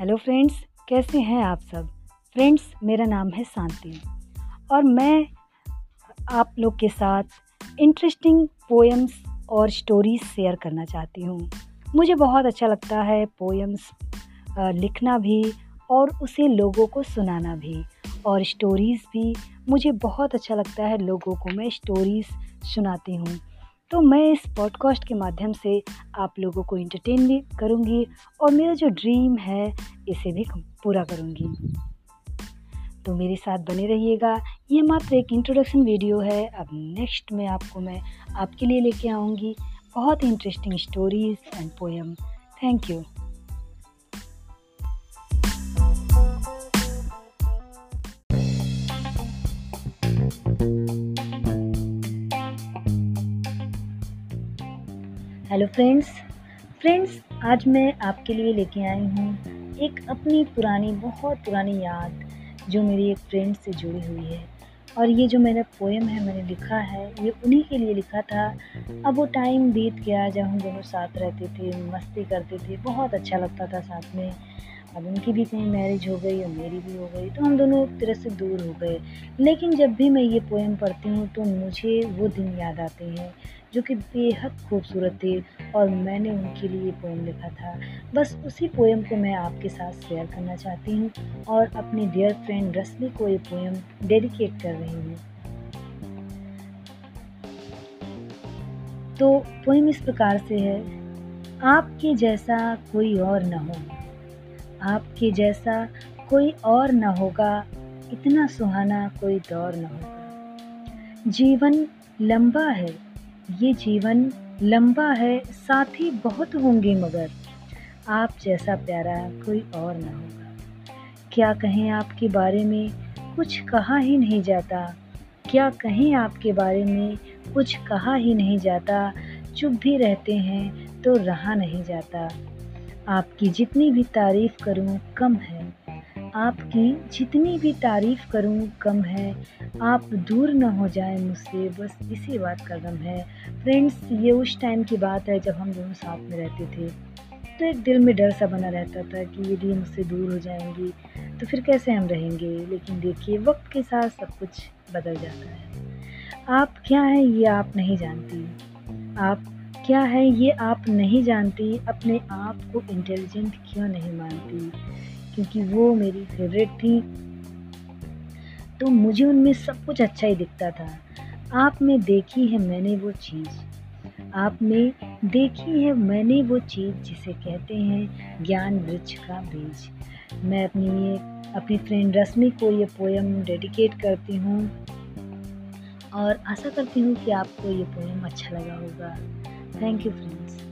Hello friends, कैसे हैं आप सब? फ्रेंड्स, मेरा नाम है शांति। और मैं आप लोग के साथ इंटरेस्टिंग पोएम्स और स्टोरीज शेयर करना चाहती हूँ। मुझे बहुत अच्छा लगता है पोएम्स लिखना भी और उसे लोगों को सुनाना भी। और स्टोरीज़ भी, मुझे बहुत अच्छा लगता है लोगों को मैं स्टोरीज़ सुनाती हूँ। तो मैं इस पॉडकास्ट के माध्यम से आप लोगों को इंटरटेन भी करूँगी और मेरा जो ड्रीम है, इसे भी पूरा करूँगी। तो मेरे साथ बने रहिएगा। ये मात्र एक इंट्रोडक्शन वीडियो है। अब नेक्स्ट में आपको मैं आपके लिए लेके आऊँगी। बहुत interesting stories and poem thank you hello friends friends आज मैं आपके लिए लेके आई हूँ एक अपनी पुरानी, बहुत पुरानी याद जो मेरी एक फ्रेंड से जुड़ी हुई है। और ये जो मेरा पोएम है, मैंने लिखा है, ये उन्हीं के लिए लिखा था। अब वो टाइम बीत गया जब हम दोनों साथ रहते थे, मस्ती करते थे, बहुत अच्छा लगता था साथ में। अब उनकी भी कहीं मैरिज हो गई और मेरी भी हो गई तो हम दोनों एक तरह से दूर हो गए। लेकिन जब भी मैं ये पोएम पढ़ती हूँ तो मुझे वो दिन याद आते हैं, जो कि बेहद खूबसूरत थे और मैंने उनके लिए पोएम लिखा था। बस उसी पोएम को मैं आपके साथ शेयर करना चाहती हूँ और अपनी डियर फ्रेंड रश्मि को ये पोएम डेडिकेट कर रही हूँ। तो पोएम इस प्रकार से है, आपके जैसा कोई और न हो। आपके जैसा कोई और न होगा, इतना सुहाना कोई दौर न होगा। जीवन लंबा है, ये जीवन लंबा है, साथ बहुत होंगे मगर, आप जैसा प्यारा कोई और ना होगा। क्या कहें आपके बारे में, कुछ कहा ही नहीं जाता। क्या कहें आपके बारे में, कुछ कहा ही नहीं जाता। चुप भी रहते हैं तो रहा नहीं जाता। आपकी जितनी भी तारीफ़ करूँ, कम है। आपकी जितनी भी तारीफ़ करूँ, कम है। आप दूर ना हो जाए मुझसे, बस इसी बात का गम है। फ्रेंड्स ये उस टाइम की बात है जब हम दोनों साथ में रहते थे। तो एक दिल में डर सा बना रहता था कि यदि मुझसे दूर हो जाएँगी। तो फिर कैसे हम रहेंगे? लेकिन देखिए, वक्त के साथ सब कुछ बदल जाता है। आप क्या हैं, ये आप नहीं जानती। आप क्या है ये आप नहीं जानती? अपने आप को इंटेलिजेंट क्यों नहीं मानती? क्योंकि वो मेरी फेवरेट थी। तो मुझे उनमें सब कुछ अच्छा ही दिखता था। आप में देखी है मैंने वो चीज़। आप में देखी है मैंने वो चीज़ जिसे कहते हैं ज्ञान वृक्ष का बीज। मैं अपनी ये अपनी फ्रेंड रश्मि को ये पोएम डेडिकेट करती हूँ। और आशा करती हूँ कि आपको ये पोएम अच्छा लगा होगा। Thank you, friends.